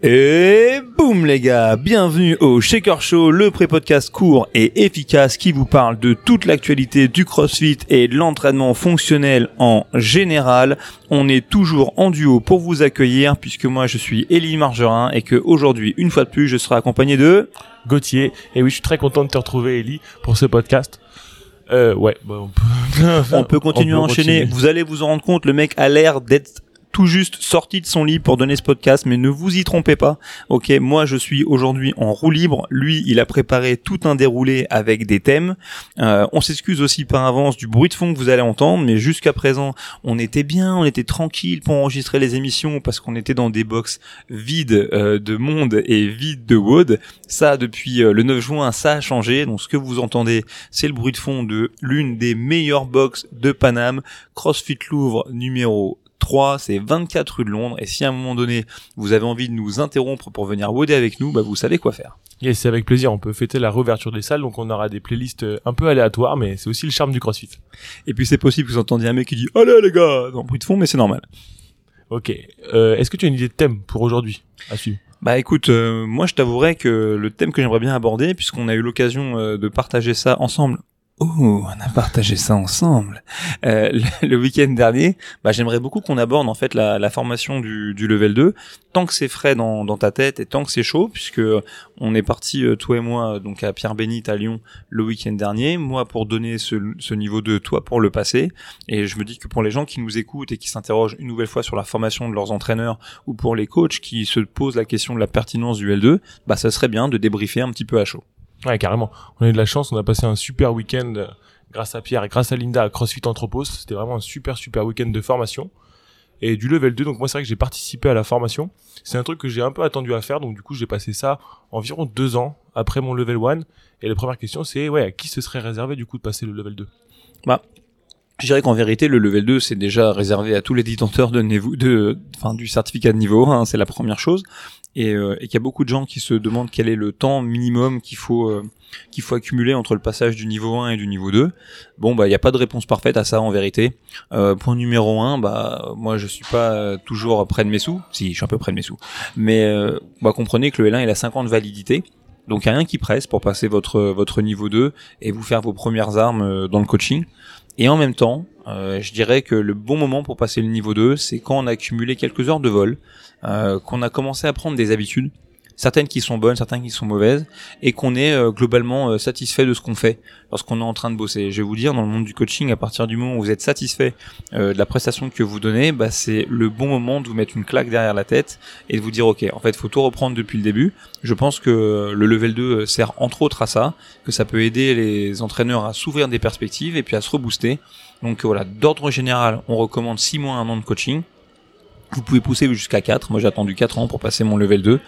Et boum les gars, bienvenue au Shaker Show, le pré-podcast court et efficace qui vous parle de toute l'actualité du CrossFit et de l'entraînement fonctionnel en général. On est toujours en duo pour vous accueillir puisque moi je suis Élie Margerin et que aujourd'hui, une fois de plus, je serai accompagné de Gauthier. Et oui, je suis très content de te retrouver, Élie, pour ce podcast. Euh, ouais, bah, on peut, on peut continuer on à enchaîner. continuer. Vous allez vous en rendre compte, le mec a l'air d'être tout juste sorti de son lit pour donner ce podcast, mais ne vous y trompez pas. Ok, moi je suis aujourd'hui en roue libre. Lui, il a préparé tout un déroulé avec des thèmes. Euh, on s'excuse aussi par avance du bruit de fond que vous allez entendre, mais jusqu'à présent, on était bien, on était tranquille pour enregistrer les émissions parce qu'on était dans des box vides euh, de monde et vides de wood. Ça, depuis euh, le 9 juin, ça a changé. Donc ce que vous entendez, c'est le bruit de fond de l'une des meilleures box de Paname, CrossFit Louvre numéro 3, c'est 24 rue de Londres. Et si à un moment donné, vous avez envie de nous interrompre pour venir wooder avec nous, bah vous savez quoi faire. Yes, c'est avec plaisir. On peut fêter la réouverture des salles, donc on aura des playlists euh, un peu aléatoires, mais c'est aussi le charme du CrossFit. Et puis c'est possible que vous entendiez un mec qui dit « Allez les gars !» dans le bruit de fond, mais c'est normal. Ok. Euh, Est-ce que tu as une idée de thème pour aujourd'hui à suivre? Bah écoute, euh, moi je t'avouerais que le thème que j'aimerais bien aborder, puisqu'on a eu l'occasion euh, de partager ça ensemble. Oh, on a partagé ça ensemble. Euh, le, week-end dernier, bah, j'aimerais beaucoup qu'on aborde en fait la, formation du, level 2, tant que c'est frais dans, ta tête et tant que c'est chaud, puisque on est parti euh, toi et moi donc à Pierre Bénite à Lyon le week-end dernier, moi pour donner ce, ce niveau 2, toi pour le passer, et je me dis que pour les gens qui nous écoutent et qui s'interrogent une nouvelle fois sur la formation de leurs entraîneurs ou pour les coachs qui se posent la question de la pertinence du L2, bah ça serait bien de débriefer un petit peu à chaud. Ouais, carrément. On a eu de la chance. On a passé un super week-end euh, grâce à Pierre et grâce à Linda à CrossFit Anthropos. C'était vraiment un super super week-end de formation et du level 2. Donc moi, c'est vrai que j'ai participé à la formation. C'est un truc que j'ai un peu attendu à faire. Donc du coup, j'ai passé ça environ deux ans après mon level 1. Et la première question, c'est ouais, à qui ce serait réservé du coup de passer le level 2 Je dirais qu'en vérité, le level 2, c'est déjà réservé à tous les détenteurs de de, enfin, du certificat de niveau 1, c'est la première chose. Et, euh, et qu'il y a beaucoup de gens qui se demandent quel est le temps minimum qu'il faut, euh, qu'il faut accumuler entre le passage du niveau 1 et du niveau 2. Bon, bah, il n'y a pas de réponse parfaite à ça en vérité. Euh, point numéro 1, bah, moi, je suis pas toujours près de mes sous. Si, je suis un peu près de mes sous. Mais, euh, bah, comprenez que le L1, il a 5 ans de validité. Donc, il n'y a rien qui presse pour passer votre, votre niveau 2 et vous faire vos premières armes euh, dans le coaching. Et en même temps, euh, je dirais que le bon moment pour passer le niveau 2, c'est quand on a accumulé quelques heures de vol, euh, qu'on a commencé à prendre des habitudes, certaines qui sont bonnes, certaines qui sont mauvaises, et qu'on est euh, globalement euh, satisfait de ce qu'on fait lorsqu'on est en train de bosser. Je vais vous dire, dans le monde du coaching, à partir du moment où vous êtes satisfait euh, de la prestation que vous donnez, bah, c'est le bon moment de vous mettre une claque derrière la tête et de vous dire, ok, en fait, faut tout reprendre depuis le début. Je pense que le level 2 sert entre autres à ça, que ça peut aider les entraîneurs à s'ouvrir des perspectives et puis à se rebooster. Donc voilà, d'ordre général, on recommande 6 mois, un an de coaching. Vous pouvez pousser jusqu'à 4. Moi, j'ai attendu 4 ans pour passer mon level 2,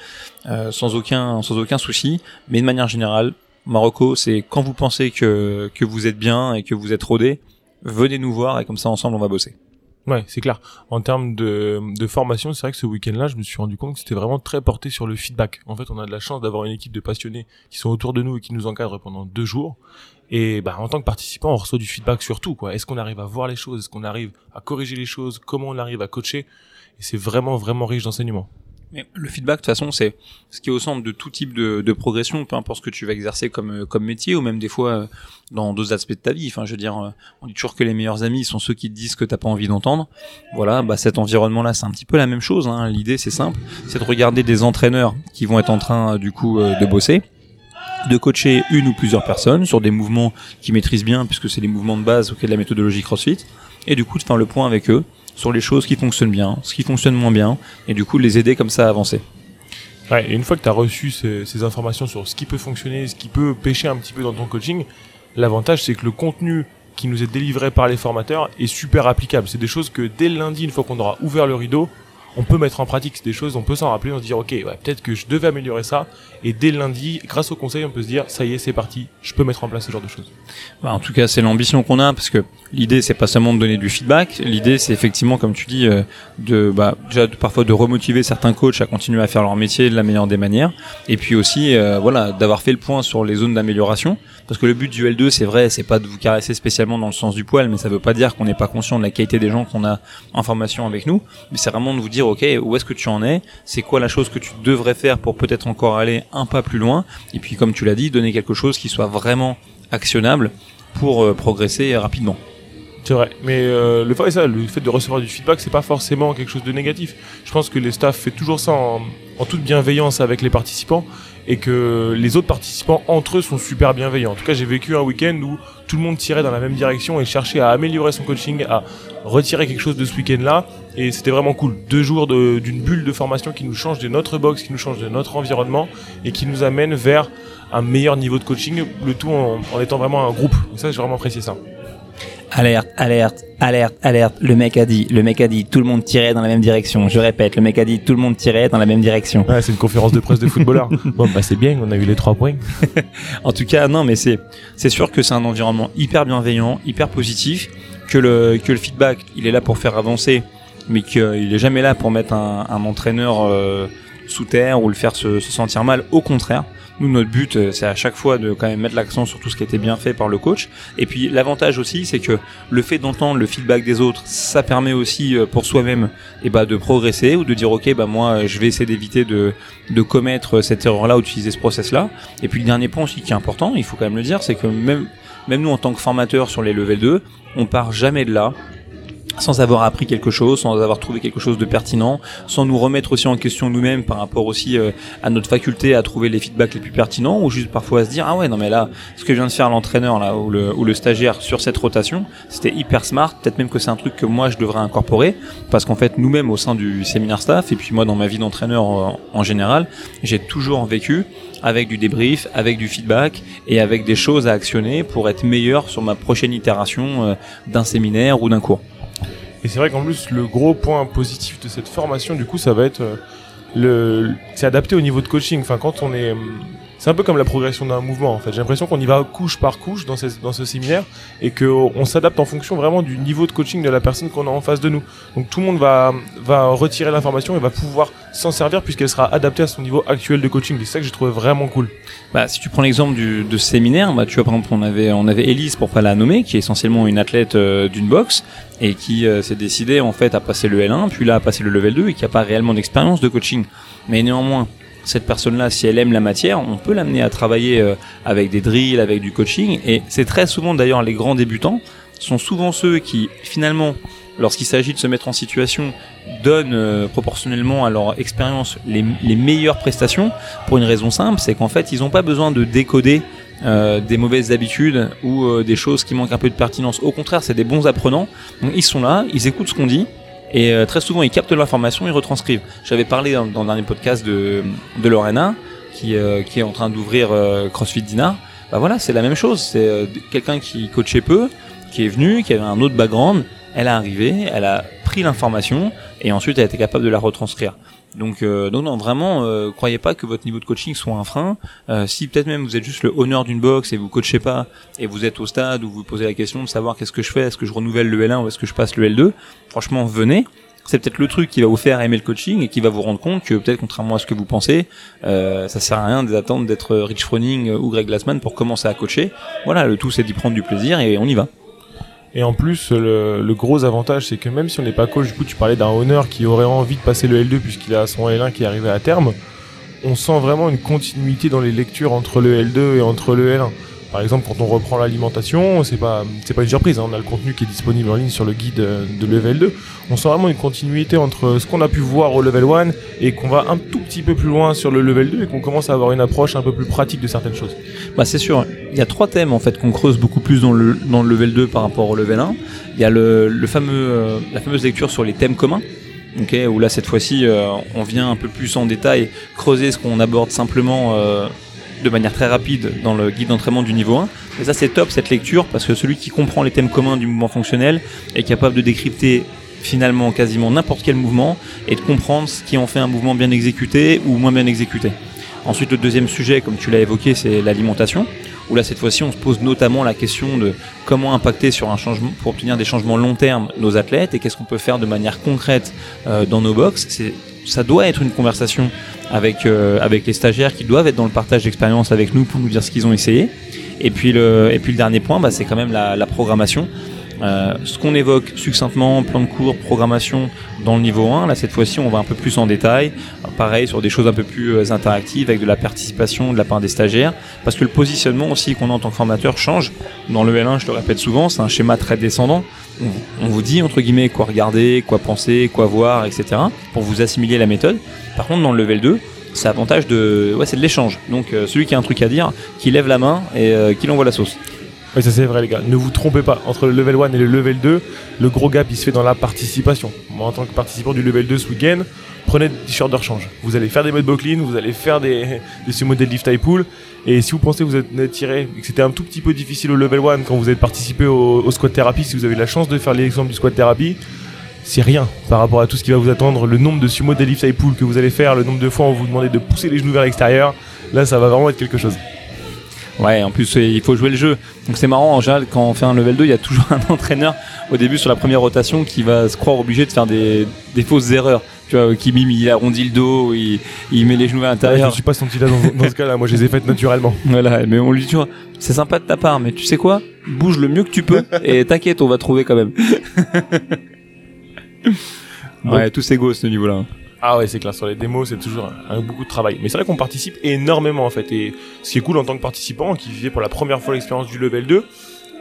euh, sans aucun, sans aucun souci. Mais de manière générale, Marocco, c'est quand vous pensez que, que vous êtes bien et que vous êtes rodé, venez nous voir et comme ça, ensemble, on va bosser. Ouais, c'est clair. En termes de, de formation, c'est vrai que ce week-end-là, je me suis rendu compte que c'était vraiment très porté sur le feedback. En fait, on a de la chance d'avoir une équipe de passionnés qui sont autour de nous et qui nous encadrent pendant deux jours. Et bah, en tant que participant, on reçoit du feedback sur tout. Est-ce qu'on arrive à voir les choses? Est-ce qu'on arrive à corriger les choses? Comment on arrive à coacher? Et c'est vraiment, vraiment riche d'enseignement. Mais le feedback, de toute façon, c'est ce qui est au centre de tout type de, de progression, peu importe ce que tu vas exercer comme, euh, comme métier, ou même des fois euh, dans d'autres aspects de ta vie. Enfin, je veux dire, euh, on dit toujours que les meilleurs amis sont ceux qui te disent que t'as pas envie d'entendre. Voilà, bah cet environnement-là, c'est un petit peu la même chose. Hein. L'idée, c'est simple, c'est de regarder des entraîneurs qui vont être en train, du coup, de bosser de coacher une ou plusieurs personnes sur des mouvements qu'ils maîtrisent bien, puisque c'est les mouvements de base auxquels la méthodologie CrossFit, et du coup de faire le point avec eux sur les choses qui fonctionnent bien, ce qui fonctionne moins bien, et du coup les aider comme ça à avancer. Une fois que tu as reçu ces, ces informations sur ce qui peut fonctionner, ce qui peut pêcher un petit peu dans ton coaching, l'avantage c'est que le contenu qui nous est délivré par les formateurs est super applicable. C'est des choses que dès le lundi, une fois qu'on aura ouvert le rideau, on peut mettre en pratique. Des choses, on peut s'en rappeler, on se dire, ok, peut-être que je devais améliorer ça. Et dès lundi, grâce au conseil, on peut se dire, ça y est, c'est parti, je peux mettre en place ce genre de choses. Bah, en tout cas, c'est l'ambition qu'on a parce que l'idée c'est pas seulement de donner du feedback. L'idée c'est effectivement, comme tu dis, euh, de bah, déjà parfois de remotiver certains coachs à continuer à faire leur métier de la meilleure des manières, et puis aussi euh, voilà d'avoir fait le point sur les zones d'amélioration. Parce que le but du L2, c'est vrai, c'est pas de vous caresser spécialement dans le sens du poil, mais ça veut pas dire qu'on n'est pas conscient de la qualité des gens qu'on a en formation avec nous. Mais c'est vraiment de vous dire ok où est-ce que tu en es, c'est quoi la chose que tu devrais faire pour peut-être encore aller un pas plus loin, et puis comme tu l'as dit, donner quelque chose qui soit vraiment actionnable pour euh, progresser rapidement. C'est vrai, mais euh, le, fait, de recevoir du feedback, c'est pas forcément quelque chose de négatif. Je pense que les staffs fait toujours ça en toute bienveillance avec les participants et que les autres participants entre eux sont super bienveillants. En tout cas, j'ai vécu un week-end où tout le monde tirait dans la même direction et cherchait à améliorer son coaching, à retirer quelque chose de ce week-end-là. Et c'était vraiment cool. Deux jours d'une bulle de formation qui nous change de notre box, qui nous change de notre environnement et qui nous amène vers un meilleur niveau de coaching, le tout en, en étant vraiment un groupe. Et ça, j'ai vraiment apprécié ça. Alerte, alerte, alerte, alerte. Le mec a dit, le mec a dit, tout le monde tirait dans la même direction. Je répète, le mec a dit, tout le monde tirait dans la même direction. Ouais, c'est une conférence de presse de footballeur. bon, bah c'est bien, on a eu les trois points. en tout cas, non, mais c'est c'est sûr que c'est un environnement hyper bienveillant, hyper positif, que le que le feedback, il est là pour faire avancer, mais qu'il est jamais là pour mettre un, entraîneur euh, sous terre ou le faire se, se sentir mal. Au contraire, nous, notre but, euh, c'est à chaque fois de quand même mettre l'accent sur tout ce qui a été bien fait par le coach. Et puis, l'avantage aussi, c'est que le fait d'entendre le feedback des autres, ça permet aussi euh, pour soi-même eh ben, de progresser ou de dire, OK, bah, moi, je vais essayer d'éviter de, de commettre cette erreur-là ou d'utiliser ce process-là. Et puis, le dernier point aussi qui est important, il faut quand même le dire, c'est que même, même nous, en tant que formateurs sur les level 2, on part jamais de là sans avoir appris quelque chose, sans avoir trouvé quelque chose de pertinent, sans nous remettre aussi en question nous-mêmes par rapport aussi euh, à notre faculté à trouver les feedbacks les plus pertinents, ou juste parfois à se dire ah ouais non mais là ce que vient de faire l'entraîneur là ou le, ou le stagiaire sur cette rotation, c'était hyper smart, peut-être même que c'est un truc que moi je devrais incorporer, parce qu'en fait nous-mêmes au sein du séminaire staff et puis moi dans ma vie d'entraîneur en, général, j'ai toujours vécu avec du débrief, avec du feedback et avec des choses à actionner pour être meilleur sur ma prochaine itération euh, d'un séminaire ou d'un cours. Et c'est vrai qu'en plus, le gros point positif de cette formation, du coup, ça va être euh, le, c'est adapté au niveau de coaching. Enfin, quand on est, c'est un peu comme la progression d'un mouvement en fait. J'ai l'impression qu'on y va couche par couche dans, dans ce séminaire et qu'on s'adapte en fonction vraiment du niveau de coaching de la personne qu'on a en face de nous. Donc tout le monde va, va retirer l'information et va pouvoir s'en servir puisqu'elle sera adaptée à son niveau actuel de coaching. C'est ça que j'ai trouvé vraiment cool. Bah, si tu prends l'exemple du, de ce séminaire, bah, tu vois par exemple on avait on avait Elise pour pas la nommer qui est essentiellement une athlète euh, d'une boxe et qui euh, s'est décidée en fait à passer le L1 puis là à passer le level 2 et qui a pas réellement d'expérience de coaching. Mais néanmoins cette personne-là, si elle aime la matière, on peut l'amener à travailler euh, avec des drills, avec du coaching. Et c'est très souvent d'ailleurs les grands débutants sont souvent ceux qui finalement, lorsqu'il s'agit de se mettre en situation, donnent euh, proportionnellement à leur expérience les, meilleures prestations pour une raison simple, c'est qu'en fait ils n'ont pas besoin de décoder euh, des mauvaises habitudes ou des choses qui manquent un peu de pertinence. Au contraire, c'est des bons apprenants. Ils sont là, ils écoutent ce qu'on dit, et euh, très souvent, ils captent l'information, ils retranscrivent. J'avais parlé dans, dans le dernier podcast de, de Lorena, qui, euh, qui est en train d'ouvrir euh, CrossFit Dinard. Bah voilà, c'est la même chose. C'est quelqu'un qui coachait peu, qui est venu, qui avait un autre background. Elle est arrivée, elle a pris l'information et ensuite elle a été capable de la retranscrire. Donc, euh, non, non, vraiment, euh, croyez pas que votre niveau de coaching soit un frein. Euh, si peut-être même vous êtes juste le honneur d'une box et vous coachez pas, et vous êtes au stade où vous posez la question de savoir qu'est-ce que je fais, est-ce que je renouvelle le L1 ou est-ce que je passe le L2, franchement, venez. C'est peut-être le truc qui va vous faire aimer le coaching et qui va vous rendre compte que peut-être contrairement à ce que vous pensez, euh, ça sert à rien d'attendre d'être Rich Froning ou Greg Glassman pour commencer à coacher. Voilà, le tout c'est d'y prendre du plaisir et on y va. Et en plus, le, gros avantage, c'est que même si on n'est pas coach, du coup, tu parlais d'un honneur qui aurait envie de passer le L2 puisqu'il a son L1 qui est arrivé à terme, on sent vraiment une continuité dans les lectures entre le L2 et entre le L1. Par exemple, quand on reprend l'alimentation, c'est pas c'est pas une surprise. Hein. On a le contenu qui est disponible en ligne sur le guide de level 2. On sent vraiment une continuité entre ce qu'on a pu voir au level 1 et qu'on va un tout petit peu plus loin sur le level 2 et qu'on commence à avoir une approche un peu plus pratique de certaines choses. Bah c'est sûr. Il y a trois thèmes en fait qu'on creuse beaucoup plus dans le dans le level 2 par rapport au level 1. Il y a le, le fameux euh, la fameuse lecture sur les thèmes communs. Okay, où là cette fois-ci euh, on vient un peu plus en détail creuser ce qu'on aborde simplement euh, de manière très rapide dans le guide d'entraînement du niveau 1. Et ça c'est top cette lecture parce que celui qui comprend les thèmes communs du mouvement fonctionnel est capable de décrypter finalement quasiment n'importe quel mouvement et de comprendre ce qui en fait un mouvement bien exécuté ou moins bien exécuté. Ensuite le deuxième sujet comme tu l'as évoqué c'est l'alimentation où là cette fois-ci on se pose notamment la question de comment impacter sur un changement pour obtenir des changements long terme nos athlètes et qu'est-ce qu'on peut faire de manière concrète euh, dans nos box. Ça doit être une conversation avec, euh, avec les stagiaires qui doivent être dans le partage d'expérience avec nous pour nous dire ce qu'ils ont essayé. Et puis le, et puis le dernier point, bah, c'est quand même la, la programmation Euh, ce qu'on évoque succinctement, plan de cours, programmation dans le niveau 1, là cette fois-ci on va un peu plus en détail, pareil sur des choses un peu plus euh, interactives avec de la participation de la part des stagiaires, parce que le positionnement aussi qu'on a en tant que formateur change. Dans le L1, je le répète souvent, c'est un schéma très descendant. On, vous dit entre guillemets quoi regarder, quoi penser, quoi voir, etc. pour vous assimiler la méthode. Par contre dans le level 2, c'est avantage de ouais c'est de l'échange donc euh, celui qui a un truc à dire qui lève la main et qui l'envoie la sauce Oui, ça c'est vrai les gars. Ne vous trompez pas, entre le level 1 et le level 2, le gros gap il se fait dans la participation. Moi en tant que participant du level 2 ce week-end, prenez des t-shirts de rechange. Vous allez faire des mode clean, vous allez faire des, des sumo deadlift high pull. Et si vous pensez que vous êtes tiré et que c'était un tout petit peu difficile au level 1 quand vous avez participé au, squat thérapie, si vous avez la chance de faire l'exemple du squat thérapie, c'est rien par rapport à tout ce qui va vous attendre, le nombre de sumo deadlift high pull que vous allez faire, le nombre de fois où on vous demandez de pousser les genoux vers l'extérieur, là ça va vraiment être quelque chose. Ouais, en plus il faut jouer le jeu. Donc c'est marrant en général quand on fait un level 2, il y a toujours un entraîneur au début sur la première rotation qui va se croire obligé de faire des, des fausses erreurs. Tu vois, qui mime, il arrondit le dos, il, il met les genoux à je l'intérieur. ne suis pas senti là dans, dans ce cas-là, moi je les ai faites naturellement. Voilà, mais on lui dit toujours, c'est sympa de ta part, mais tu sais quoi? Bouge le mieux que tu peux et t'inquiète, on va trouver quand même. ouais, tous égaux à ce niveau-là. Ah ouais, c'est clair, sur les démos, c'est toujours un, beaucoup de travail. Mais c'est vrai qu'on participe énormément en fait. Et ce qui est cool en tant que participant, qui vivait pour la première fois l'expérience du level 2,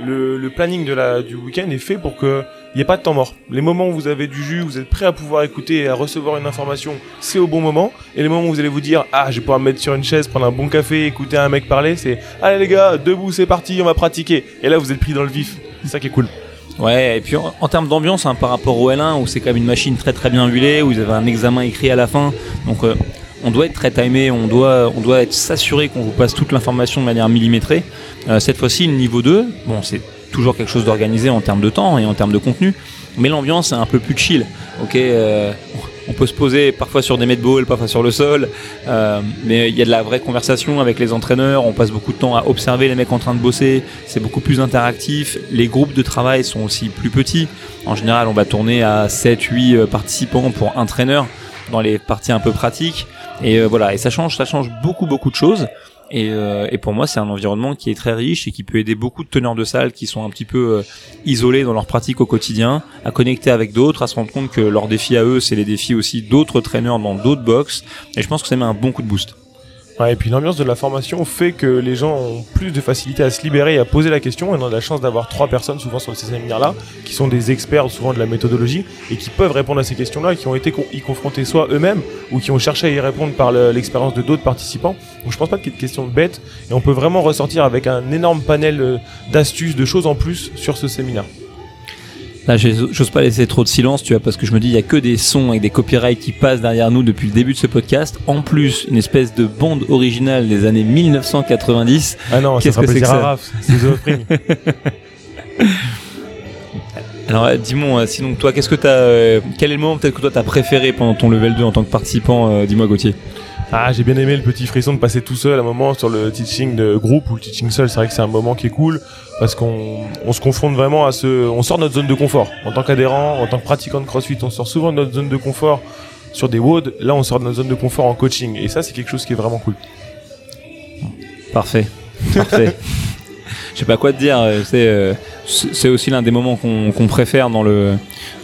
le, planning de la, du week-end est fait pour que il n'y ait pas de temps mort. Les moments où vous avez du jus, vous êtes prêt à pouvoir écouter et à recevoir une information, c'est au bon moment. Et les moments où vous allez vous dire, ah, je vais pouvoir me mettre sur une chaise, prendre un bon café, écouter un mec parler, c'est, allez les gars, debout, c'est parti, on va pratiquer. Et là, vous êtes pris dans le vif. C'est ça qui est cool. Ouais, et puis en, termes d'ambiance, hein, par rapport au L1, où c'est quand même une machine très très bien huilée, où vous avez un examen écrit à la fin, donc euh, on doit être très timé, on doit, on doit être s'assurer qu'on vous passe toute l'information de manière millimétrée. Euh, cette fois-ci, le niveau 2, bon, c'est toujours quelque chose d'organisé en termes de temps et en termes de contenu, mais l'ambiance est un peu plus chill. Ok, euh, on peut se poser parfois sur des medballs, parfois sur le sol, euh, mais il y a de la vraie conversation avec les entraîneurs. On passe beaucoup de temps à observer les mecs en train de bosser. C'est beaucoup plus interactif. Les groupes de travail sont aussi plus petits. En général, on va tourner à 7-8 euh, participants pour un traîneur dans les parties un peu pratiques. Et voilà, et ça change, ça change beaucoup beaucoup de choses. Et, euh, et pour moi, c'est un environnement qui est très riche et qui peut aider beaucoup de teneurs de salle qui sont un petit peu euh, isolés dans leur pratique au quotidien, à connecter avec d'autres, à se rendre compte que leurs défis à eux, c'est les défis aussi d'autres traîneurs dans d'autres box. Et je pense que ça met un bon coup de boost. Et puis l'ambiance de la formation fait que les gens ont plus de facilité à se libérer et à poser la question. Et on a la chance d'avoir trois personnes souvent sur ces séminaires-là, qui sont des experts souvent de la méthodologie et qui peuvent répondre à ces questions-là, qui ont été y confrontés soit eux-mêmes ou qui ont cherché à y répondre par le- l'expérience de d'autres participants. Donc je pense pas qu'il y ait de questions bêtes et on peut vraiment ressortir avec un énorme panel euh, d'astuces, de choses en plus sur ce séminaire. Là, j'ose pas laisser trop de silence, tu vois, parce que je me dis, il y a que des sons et des copyrights qui passent derrière nous depuis le début de ce podcast. En plus, une espèce de bande originale des années 1990. Ah non, Qu'est-ce que c'est que ça c'est. Alors, euh, dis-moi, euh, sinon, toi, qu'est-ce que t'as, euh, quel est le moment peut-être que toi t'as préféré pendant ton level 2 en tant que participant euh, Dis-moi, Gauthier. Ah, j'ai bien aimé le petit frisson de passer tout seul à un moment sur le teaching de groupe ou le teaching seul. C'est vrai que c'est un moment qui est cool parce qu'on on se confronte vraiment à ce, on sort de notre zone de confort. En tant qu'adhérent, en tant que pratiquant de CrossFit, on sort souvent de notre zone de confort sur des WOD. Là, on sort de notre zone de confort en coaching. Et ça, c'est quelque chose qui est vraiment cool. Parfait. Parfait. Je sais pas quoi te dire. euh, C'est, euh, c'est c'est aussi l'un des moments qu'on qu'on préfère dans le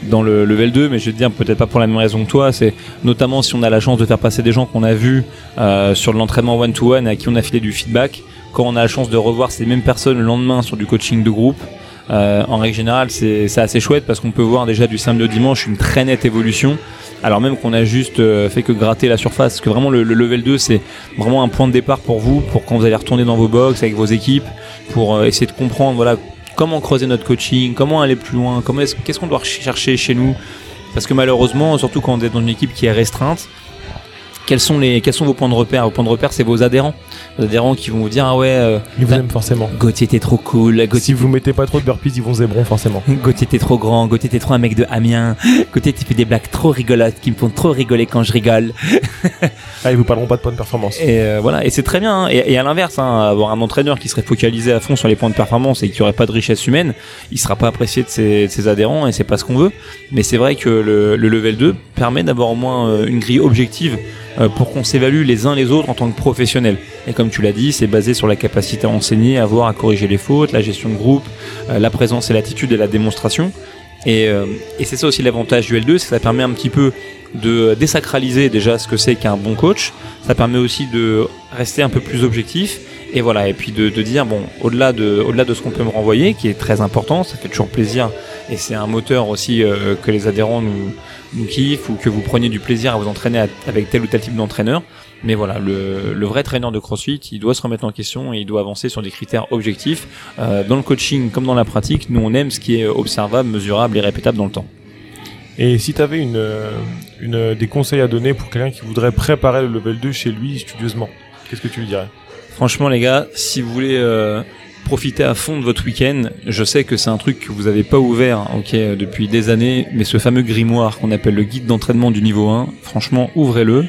dans le level 2, mais je vais te dire peut-être pas pour la même raison que toi. C'est notamment si on a la chance de faire passer des gens qu'on a vus euh, sur de l'entraînement one to one à qui on a filé du feedback. Quand on a la chance de revoir ces mêmes personnes le lendemain sur du coaching de groupe. euh, en règle générale, c'est assez chouette parce qu'on peut voir déjà du samedi au dimanche une très nette évolution. Alors même qu'on a juste euh, fait que gratter la surface, parce que vraiment le, le level 2 c'est vraiment un point de départ pour vous, pour quand vous allez retourner dans vos box avec vos équipes, pour euh, essayer de comprendre voilà comment creuser notre coaching, comment aller plus loin, qu'est-ce qu'on doit chercher chez nous, parce que malheureusement, surtout quand vous êtes dans une équipe qui est restreinte, quels sont les quels sont vos points de repère? Vos points de repère c'est vos adhérents, vos adhérents qui vont vous dire ah ouais euh, Ils vous Ah. aiment forcément. Gauthier t'es trop cool, Si vous mettez pas trop de burpees, ils vont zébron forcément. Gauthier t'es trop grand, Gauthier t'es trop un mec de Amiens, Gauthier tu fais des blagues trop rigolotes qui me font trop rigoler quand je rigole. Ah, ils vous parleront pas de points de performance. Et euh, voilà, et c'est très bien. hein. Et, et à l'inverse, hein, avoir un entraîneur qui serait focalisé à fond sur les points de performance et qui aurait pas de richesse humaine, il sera pas apprécié de ses, de ses adhérents et c'est pas ce qu'on veut. Mais c'est vrai que le, le level 2 permet d'avoir au moins euh, une grille objective pour qu'on s'évalue les uns les autres en tant que professionnels. Et comme tu l'as dit, c'est basé sur la capacité à enseigner, à voir, à corriger les fautes, la gestion de groupe, euh, la présence et l'attitude et la démonstration. Et, euh, et c'est ça aussi l'avantage du L2, c'est que ça permet un petit peu de désacraliser déjà ce que c'est qu'un bon coach. Ça permet aussi de rester un peu plus objectif. Et voilà, et puis de, de dire, bon, au-delà de, au-delà de ce qu'on peut me renvoyer, qui est très important, ça fait toujours plaisir, et c'est un moteur aussi euh, que les adhérents nous, nous kiffent, ou que vous preniez du plaisir à vous entraîner avec tel ou tel type d'entraîneur. Mais voilà, le, le vrai traîneur de CrossFit, il doit se remettre en question et il doit avancer sur des critères objectifs. Euh, dans le coaching comme dans la pratique, nous on aime ce qui est observable, mesurable et répétable dans le temps. Et si tu avais une, une, des conseils à donner pour quelqu'un qui voudrait préparer le level 2 chez lui studieusement, qu'est-ce que tu lui dirais? Franchement les gars, si vous voulez euh, profiter à fond de votre week-end, je sais que c'est un truc que vous n'avez pas ouvert ok, euh, depuis des années, mais ce fameux grimoire qu'on appelle le guide d'entraînement du niveau 1, franchement ouvrez-le.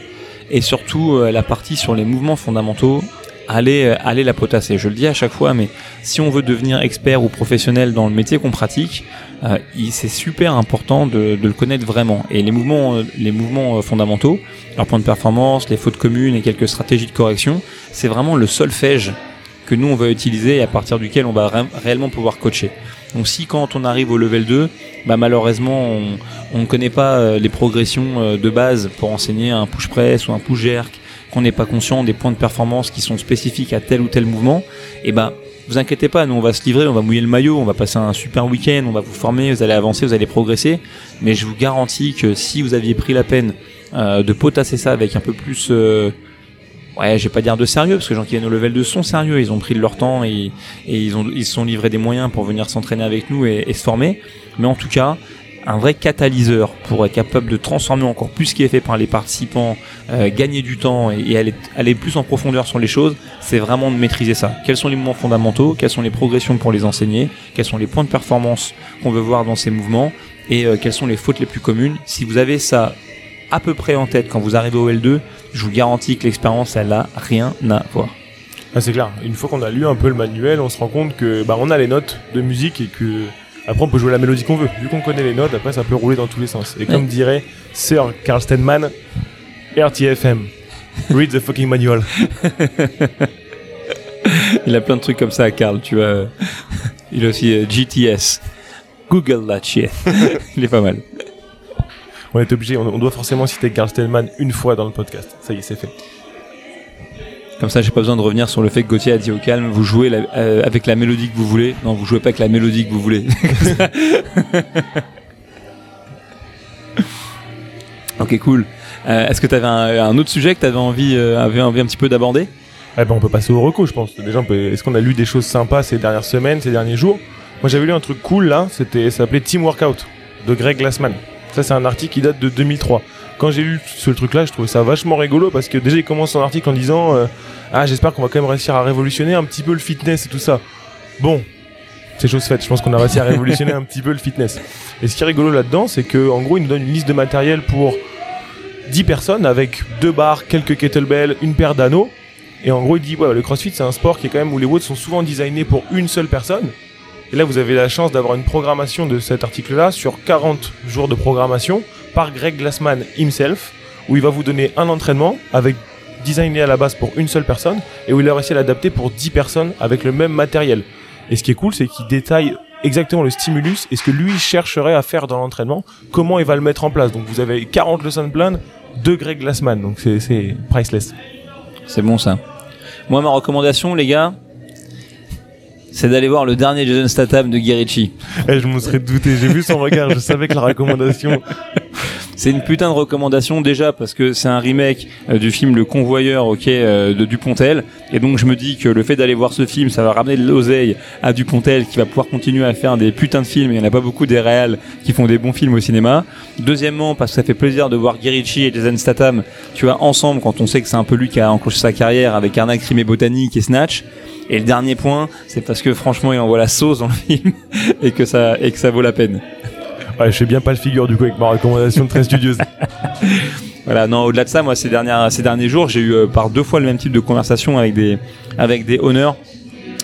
Et surtout euh, la partie sur les mouvements fondamentaux, allez, euh, allez la potasser. Je le dis à chaque fois, mais si on veut devenir expert ou professionnel dans le métier qu'on pratique, euh, c'est super important de, de le connaître vraiment. Et les mouvements, euh, les mouvements euh, fondamentaux, leurs points de performance, les fautes communes et quelques stratégies de correction, c'est vraiment le solfège que nous on va utiliser et à partir duquel on va ré- réellement pouvoir coacher. Donc si quand on arrive au level 2, bah malheureusement on ne connaît pas les progressions de base pour enseigner un push press ou un push jerk, qu'on n'est pas conscient des points de performance qui sont spécifiques à tel ou tel mouvement, et ben vous inquiétez pas, nous on va se livrer, on va mouiller le maillot, on va passer un super week-end, on va vous former, vous allez avancer, vous allez progresser, mais je vous garantis que si vous aviez pris la peine euh, de potasser ça avec un peu plus euh, ouais, je vais pas dire de sérieux, parce que les gens qui viennent au level 2 sont sérieux, ils ont pris de leur temps et, ils ont ils se sont livrés des moyens pour venir s'entraîner avec nous et se former. Mais en tout cas, un vrai catalyseur pour être capable de transformer encore plus ce qui est fait par les participants, euh, gagner du temps et, aller, aller plus en profondeur sur les choses, c'est vraiment de maîtriser ça. Quels sont les mouvements fondamentaux, quelles sont les progressions pour les enseigner, quels sont les points de performance qu'on veut voir dans ces mouvements et euh, quelles sont les fautes les plus communes. Si vous avez ça à peu près en tête quand vous arrivez au L2, je vous garantis que l'expérience, elle a rien à voir. Ah, c'est clair. Une fois qu'on a lu un peu le manuel, on se rend compte que bah, on a les notes de musique et que après on peut jouer la mélodie qu'on veut. Vu qu'on connaît les notes, après ça peut rouler dans tous les sens. Et comme dirait Sir Carl Stenman, RTFM, read the fucking manual. Il a plein de trucs comme ça, Karl, tu vois. Il a aussi euh, GTS. Google that shit. Il est pas mal. On est obligé, on, on doit forcément citer Carl Stenman une fois dans le podcast. Ça y est, c'est fait. Comme ça, j'ai pas besoin de revenir sur le fait que Gauthier a dit au calme, vous jouez euh, avec la mélodie que vous voulez. Non, vous jouez pas avec la mélodie que vous voulez. ok, cool. Euh, Est-ce que tu un, autre sujet que tu euh, envie un petit peu d'aborder? Eh ben, on peut passer au recours, je pense. Déjà, est-ce qu'on a lu des choses sympas ces dernières semaines, ces derniers jours? Moi, j'avais lu un truc cool là. Ça s'appelait Team Workout de Greg Glassman. Ça, c'est un article qui date de 2003. Quand j'ai lu ce truc-là, je trouvais ça vachement rigolo parce que déjà, il commence son article en disant euh, Ah, j'espère qu'on va quand même réussir à révolutionner un petit peu le fitness et tout ça. Bon, c'est chose faite. Je pense qu'on a réussi à révolutionner un petit peu le fitness. Et ce qui est rigolo là-dedans, c'est que en gros, il nous donne une liste de matériel pour 10 personnes avec deux barres, quelques kettlebells, une paire d'anneaux. Et en gros, il dit, ouais, le crossfit, c'est un sport qui est quand même où les watts sont souvent designés pour une seule personne. Et là, vous avez la chance d'avoir une programmation de cet article-là sur 40 jours de programmation par Greg Glassman himself, où il va vous donner un entraînement avec designé à la base pour une seule personne et où il a réussi à l'adapter pour 10 personnes avec le même matériel. Et ce qui est cool, c'est qu'il détaille exactement le stimulus et ce que lui chercherait à faire dans l'entraînement, comment il va le mettre en place. Donc vous avez 40 lessons plan de Greg Glassman, donc c'est- priceless. C'est bon ça. Moi, ma recommandation, les gars, c'est d'aller voir le dernier Jason Statham de Guy Eh, je me serais douté, j'ai vu son regard, je savais que la recommandation. C'est une putain de recommandation déjà parce que c'est un remake euh, du film Le Convoyeur, ok, euh, de Dupontel. Et donc je me dis que le fait d'aller voir ce film, ça va ramener de l'oseille à Dupontel qui va pouvoir continuer à faire des putains de films. Il y en a pas beaucoup des réals qui font des bons films au cinéma. Deuxièmement, parce que ça fait plaisir de voir Guy et Jason Statham, tu vois, ensemble quand on sait que c'est un peu lui qui a enclenché sa carrière avec Arnaque, Crime et Botanique et Snatch. Et le dernier point, c'est parce que franchement, il envoie la sauce dans le film et que ça et que ça vaut la peine. Ouais, je fais bien pas le figure du coup avec ma recommandation très studieuse. Voilà, non, au-delà de ça, moi, ces, dernières, ces derniers jours, j'ai eu euh, par deux fois le même type de conversation avec des, avec des honneurs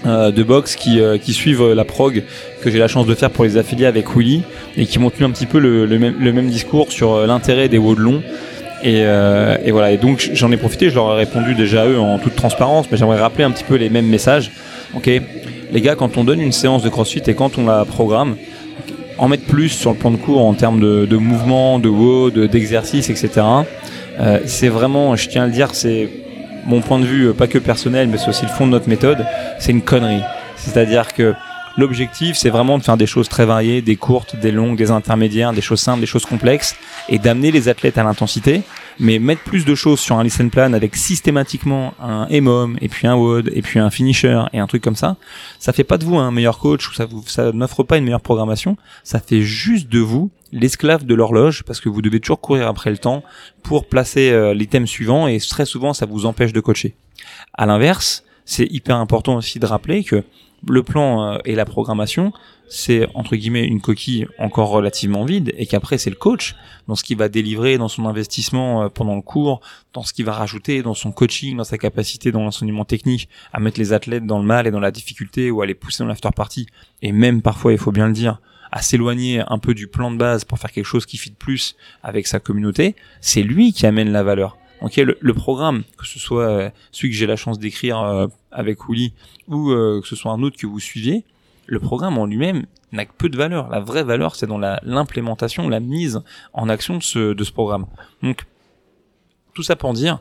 euh, de boxe qui, euh, qui suivent euh, la prog que j'ai la chance de faire pour les affiliés avec Willy et qui m'ont tenu un petit peu le, le même, le même discours sur euh, l'intérêt des WOD longs. Et, et voilà. Et donc j'en ai profité. Je leur ai répondu déjà à eux en toute transparence, mais j'aimerais rappeler un petit peu les mêmes messages. Ok, les gars, quand on donne une séance de CrossFit et quand on la programme, en mettre plus sur le plan de cours en termes de, mouvement, de haut, d'exercice, etc. Euh, c'est vraiment, je tiens à le dire, c'est mon point de vue, pas que personnel, mais c'est aussi le fond de notre méthode. C'est une connerie. C'est-à-dire que L'objectif, c'est vraiment de faire des choses très variées, des courtes, des longues, des intermédiaires, des choses simples, des choses complexes, et d'amener les athlètes à l'intensité, mais mettre plus de choses sur un listen plan avec systématiquement un EMOM, et puis un WOD, et puis un finisher, et un truc comme ça, ça fait pas de vous un meilleur coach, ça, vous, ça n'offre pas une meilleure programmation, ça fait juste de vous l'esclave de l'horloge, parce que vous devez toujours courir après le temps pour placer euh, l'item suivant, et très souvent, ça vous empêche de coacher. À l'inverse, c'est hyper important aussi de rappeler que le plan euh, et la programmation, c'est entre guillemets une coquille encore relativement vide et qu'après c'est le coach dans ce qu'il va délivrer dans son investissement euh, pendant le cours, dans ce qu'il va rajouter dans son coaching, dans sa capacité dans l'enseignement technique à mettre les athlètes dans le mal et dans la difficulté ou à les pousser dans l'after party et même parfois il faut bien le dire à s'éloigner un peu du plan de base pour faire quelque chose qui fit plus avec sa communauté, c'est lui qui amène la valeur. Ok, le, programme, que ce soit euh, celui que j'ai la chance d'écrire euh, avec Willy ou euh, que ce soit un autre que vous suiviez, le programme en lui-même n'a que peu de valeur. La vraie valeur, c'est dans l'implémentation, la, mise en action de ce, de ce programme. Donc, tout ça pour dire,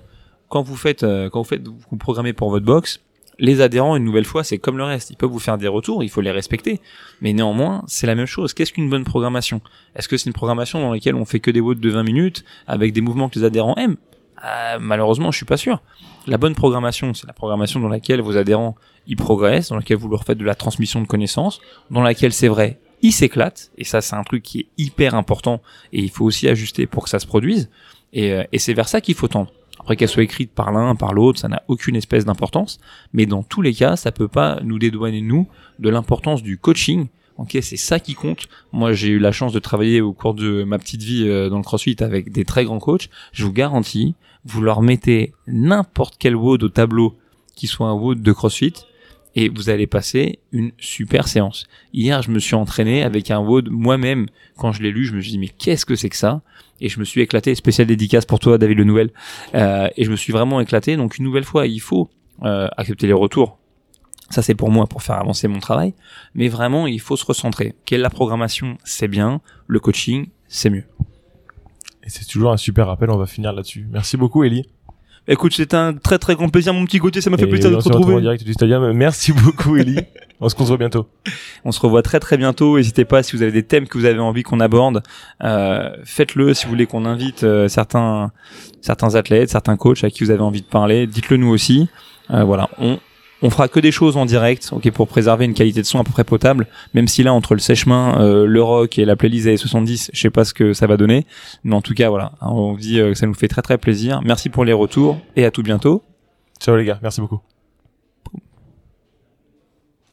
quand vous faites, quand vous faites, vous programmez pour votre box, les adhérents, une nouvelle fois, c'est comme le reste. Ils peuvent vous faire des retours, il faut les respecter. Mais néanmoins, c'est la même chose. Qu'est-ce qu'une bonne programmation? Est-ce que c'est une programmation dans laquelle on fait que des votes de 20 minutes, avec des mouvements que les adhérents aiment? Euh, malheureusement, je suis pas sûr. La bonne programmation, c'est la programmation dans laquelle vos adhérents y progressent, dans laquelle vous leur faites de la transmission de connaissances, dans laquelle c'est vrai, ils s'éclatent, et ça c'est un truc qui est hyper important, et il faut aussi ajuster pour que ça se produise, et, euh, et c'est vers ça qu'il faut tendre. Après qu'elle soit écrite par l'un, par l'autre, ça n'a aucune espèce d'importance, mais dans tous les cas, ça peut pas nous dédouaner nous de l'importance du coaching Ok, c'est ça qui compte. Moi, j'ai eu la chance de travailler au cours de ma petite vie euh, dans le CrossFit avec des très grands coachs. Je vous garantis, vous leur mettez n'importe quel WOD au tableau qui soit un WOD de CrossFit et vous allez passer une super séance. Hier, je me suis entraîné avec un WOD moi-même. Quand je l'ai lu, je me suis dit mais qu'est-ce que c'est que ça? Et je me suis éclaté. Spécial dédicace pour toi, David Le Nouvel. Euh, et je me suis vraiment éclaté. Donc une nouvelle fois, il faut euh, accepter les retours ça, c'est pour moi, pour faire avancer mon travail. Mais vraiment, il faut se recentrer. Quelle la programmation, c'est bien. Le coaching, c'est mieux. Et c'est toujours un super rappel. On va finir là-dessus. Merci beaucoup, Ellie. Écoute, c'est un très très grand plaisir, mon petit côté. Ça m'a fait plaisir de te retrouver. En direct du stadium. Merci beaucoup, Ellie. on se retrouve bientôt. On se revoit très très bientôt. N'hésitez pas si vous avez des thèmes que vous avez envie qu'on aborde, euh, faites-le. Si vous voulez qu'on invite euh, certains certains athlètes, certains coachs à qui vous avez envie de parler, dites-le nous aussi. Euh, voilà, on on fera que des choses en direct, ok, pour préserver une qualité de son à peu près potable. Même si là, entre le sèche-main, euh, le rock et la playlist des 70, je sais pas ce que ça va donner, mais en tout cas, voilà, hein, on vous dit euh, que ça nous fait très très plaisir. Merci pour les retours et à tout bientôt. Ciao les gars, merci beaucoup.